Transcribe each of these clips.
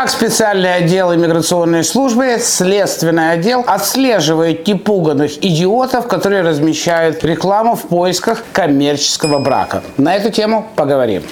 Как специальный отдел иммиграционной службы, следственный отдел отслеживает непуганных идиотов, которые размещают рекламу в поисках коммерческого брака. На эту тему поговорим.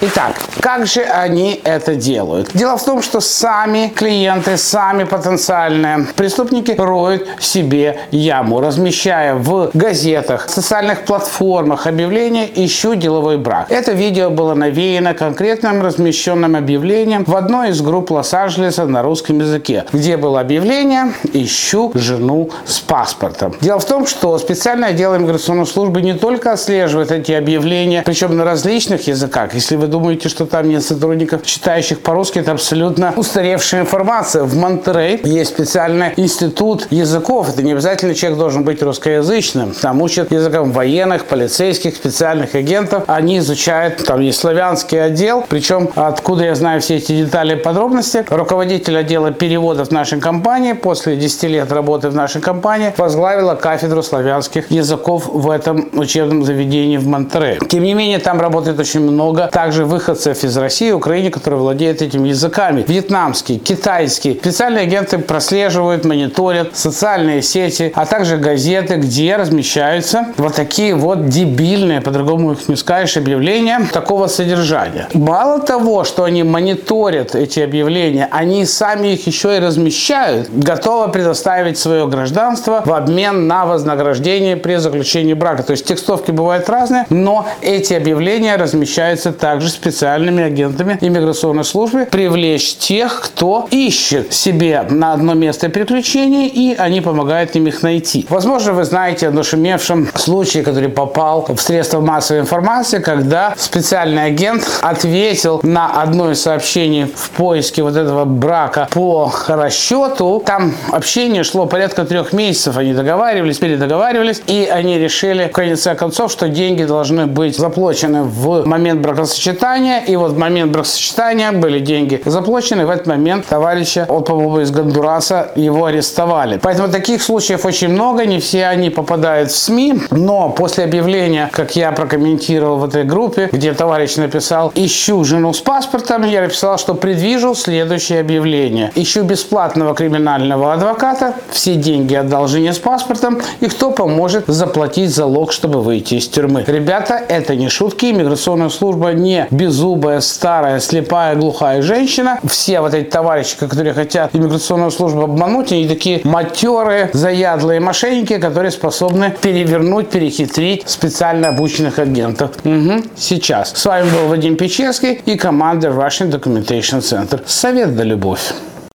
Итак, как же они это делают? Дело в том, что сами клиенты, сами потенциальные преступники роют себе яму, размещая в газетах, социальных платформах объявления «Ищу деловой брак». Это видео было навеяно конкретным размещенным объявлением в одной из групп Лос-Анджелеса на русском языке, где было объявление «Ищу жену с паспортом». Дело в том, что специальное отдел иммиграционной службы не только отслеживает эти объявления, причем на различных языках. Если вы думаете, что там нет сотрудников, читающих по-русски, это абсолютно устаревшая информация. В Монтерей есть специальный институт языков. Это не обязательно человек должен быть русскоязычным. Там учат языкам военных, полицейских, специальных агентов. Они изучают, там есть славянский отдел. Причем, откуда я знаю все эти детали и подробности, руководитель отдела переводов нашей компании после 10 лет работы в нашей компании возглавила кафедру славянских языков в этом учебном заведении в Монтерее. Тем не менее, там работает очень много также также выходцев из России, Украины, которые владеют этими языками. Вьетнамский, китайский. Специальные агенты прослеживают, мониторят социальные сети, а также газеты, где размещаются вот такие вот дебильные, по-другому их не скажешь, объявления такого содержания. Мало того, что они мониторят эти объявления, они сами их еще и размещают, готовы предоставить свое гражданство в обмен на вознаграждение при заключении брака. То есть текстовки бывают разные, но эти объявления размещаются также также специальными агентами иммиграционной службы привлечь тех, кто ищет себе на одно место приключений, и они помогают им их найти. Возможно, вы знаете о нашумевшем случае, который попал в средства массовой информации, когда специальный агент ответил на одно из сообщений в поиске вот этого брака по расчету. Там общение шло порядка трех месяцев, они договаривались, передоговаривались, и они решили в конце концов, что деньги должны быть заплачены в момент бракосочетания бракосочетания, и вот в момент бракосочетания были деньги заплачены, в этот момент товарища, он, по-моему, из Гондураса, его арестовали. Поэтому таких случаев очень много, не все они попадают в СМИ, но после объявления, как я прокомментировал в этой группе, где товарищ написал «Ищу жену с паспортом», я написал, что предвижу следующее объявление. Ищу бесплатного криминального адвоката, все деньги отдал жене с паспортом, и кто поможет заплатить залог, чтобы выйти из тюрьмы. Ребята, это не шутки, иммиграционная служба не беззубая, старая, слепая, глухая женщина. Все вот эти товарищи, которые хотят иммиграционную службу обмануть, они такие матерые, заядлые мошенники, которые способны перевернуть, перехитрить специально обученных агентов. Угу. Сейчас. С вами был Вадим Печерский и команда Russian Documentation Center. Совет да любовь.